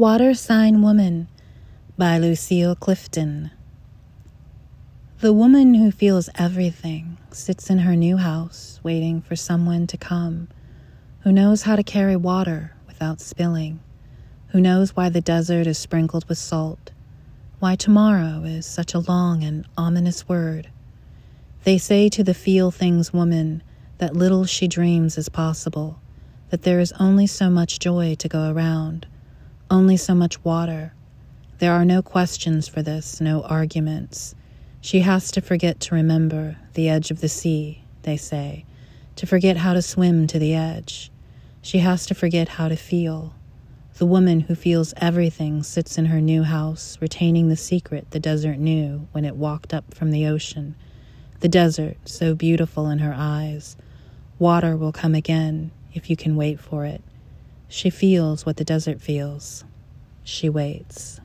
Water Sign Woman by Lucille Clifton. The woman who feels everything sits in her new house waiting for someone to come who knows how to carry water without spilling, who knows why the desert is sprinkled with salt, why tomorrow is such a long and ominous word. They say to the feel things woman that little she dreams is possible, that there is only so much joy to go around only so much water. There are no questions for this, no arguments. She has to forget to remember the edge of the sea, they say, to forget how to swim to the edge. She has to forget how to feel. The woman who feels everything sits in her new house, retaining the secret the desert knew when it walked up from the ocean. The desert, so beautiful in her eyes. Water will come again if you can wait for it. She feels what the desert feels. She waits.